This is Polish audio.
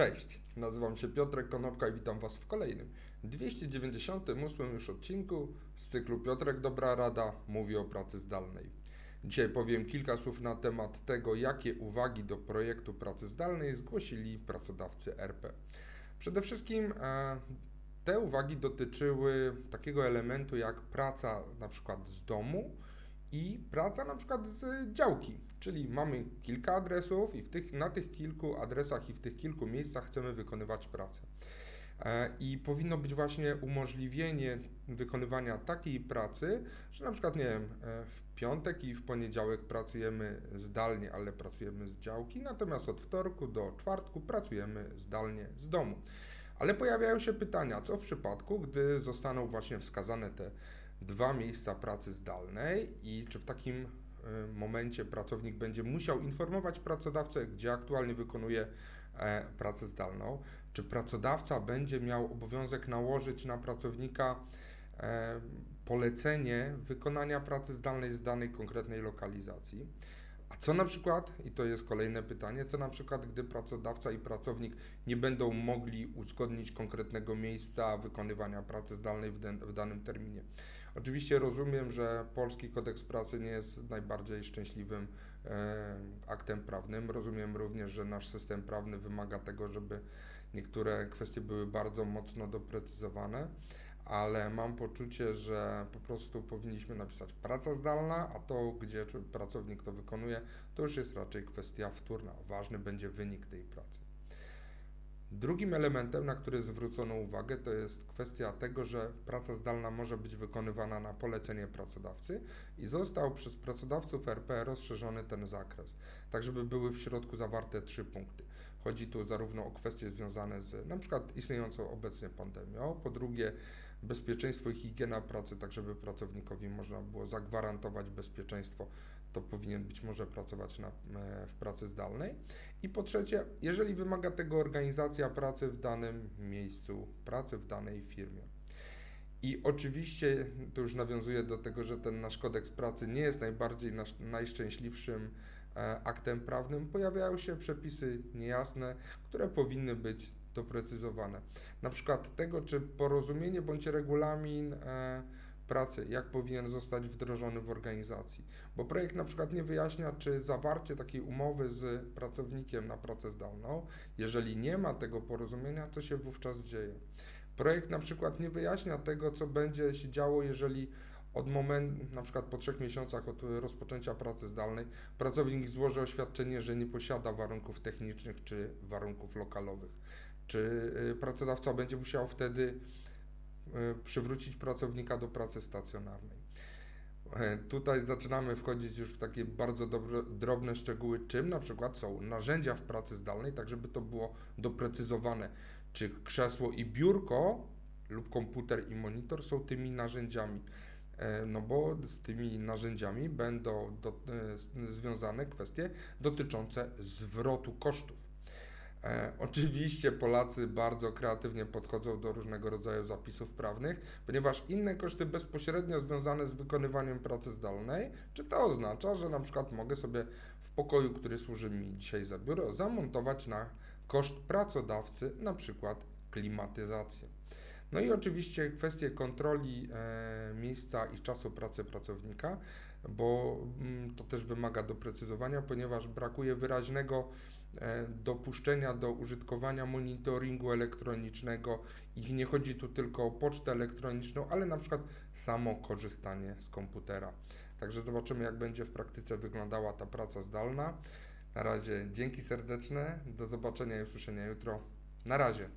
Cześć, nazywam się Piotrek Konopka i witam Was w kolejnym 298 już odcinku z cyklu Piotrek Dobra Rada mówi o pracy zdalnej. Dzisiaj powiem kilka słów na temat tego, jakie uwagi do projektu pracy zdalnej zgłosili pracodawcy RP. Przede wszystkim e, te uwagi dotyczyły takiego elementu jak praca na przykład z domu i praca na przykład z działki, czyli mamy kilka adresów i w tych, na tych kilku adresach i w tych kilku miejscach chcemy wykonywać pracę. E, I powinno być właśnie umożliwienie wykonywania takiej pracy, że na przykład, nie wiem, e, w piątek i w poniedziałek pracujemy zdalnie, ale pracujemy z działki, natomiast od wtorku do czwartku pracujemy zdalnie z domu. Ale pojawiają się pytania, co w przypadku, gdy zostaną właśnie wskazane te dwa miejsca pracy zdalnej i czy w takim y, momencie pracownik będzie musiał informować pracodawcę, gdzie aktualnie wykonuje e, pracę zdalną, czy pracodawca będzie miał obowiązek nałożyć na pracownika e, polecenie wykonania pracy zdalnej z danej konkretnej lokalizacji. A co na przykład, i to jest kolejne pytanie, co na przykład, gdy pracodawca i pracownik nie będą mogli uzgodnić konkretnego miejsca wykonywania pracy zdalnej w, den, w danym terminie? Oczywiście rozumiem, że polski kodeks pracy nie jest najbardziej szczęśliwym e, aktem prawnym. Rozumiem również, że nasz system prawny wymaga tego, żeby niektóre kwestie były bardzo mocno doprecyzowane ale mam poczucie, że po prostu powinniśmy napisać praca zdalna, a to, gdzie pracownik to wykonuje, to już jest raczej kwestia wtórna. Ważny będzie wynik tej pracy. Drugim elementem, na który zwrócono uwagę, to jest kwestia tego, że praca zdalna może być wykonywana na polecenie pracodawcy i został przez pracodawców RP rozszerzony ten zakres, tak żeby były w środku zawarte trzy punkty. Chodzi tu zarówno o kwestie związane z na przykład istniejącą obecnie pandemią, po drugie bezpieczeństwo i higiena pracy, tak żeby pracownikowi można było zagwarantować bezpieczeństwo, to powinien być może pracować na, e, w pracy zdalnej. I po trzecie, jeżeli wymaga tego organizacja pracy w danym miejscu pracy, w danej firmie. I oczywiście to już nawiązuje do tego, że ten nasz kodeks pracy nie jest najbardziej nasz, najszczęśliwszym aktem prawnym. Pojawiają się przepisy niejasne, które powinny być doprecyzowane. Na przykład tego, czy porozumienie bądź regulamin e, pracy, jak powinien zostać wdrożony w organizacji. Bo projekt na przykład nie wyjaśnia, czy zawarcie takiej umowy z pracownikiem na pracę zdalną, jeżeli nie ma tego porozumienia, co się wówczas dzieje. Projekt na przykład nie wyjaśnia tego, co będzie się działo, jeżeli od momentu, na przykład po trzech miesiącach od rozpoczęcia pracy zdalnej, pracownik złoży oświadczenie, że nie posiada warunków technicznych czy warunków lokalowych. Czy y, pracodawca będzie musiał wtedy y, przywrócić pracownika do pracy stacjonarnej? E, tutaj zaczynamy wchodzić już w takie bardzo dobre, drobne szczegóły, czym na przykład są narzędzia w pracy zdalnej, tak żeby to było doprecyzowane, czy krzesło i biurko lub komputer i monitor są tymi narzędziami. E, no bo z tymi narzędziami będą do, e, związane kwestie dotyczące zwrotu kosztów. E, oczywiście Polacy bardzo kreatywnie podchodzą do różnego rodzaju zapisów prawnych, ponieważ inne koszty bezpośrednio związane z wykonywaniem pracy zdalnej, czy to oznacza, że na przykład mogę sobie w pokoju, który służy mi dzisiaj za biuro, zamontować na koszt pracodawcy na przykład klimatyzację. No i oczywiście kwestie kontroli e, miejsca i czasu pracy pracownika, bo mm, to też wymaga doprecyzowania, ponieważ brakuje wyraźnego E, dopuszczenia do użytkowania monitoringu elektronicznego i nie chodzi tu tylko o pocztę elektroniczną, ale na przykład samo korzystanie z komputera. Także zobaczymy, jak będzie w praktyce wyglądała ta praca zdalna. Na razie dzięki serdeczne, do zobaczenia i usłyszenia jutro. Na razie.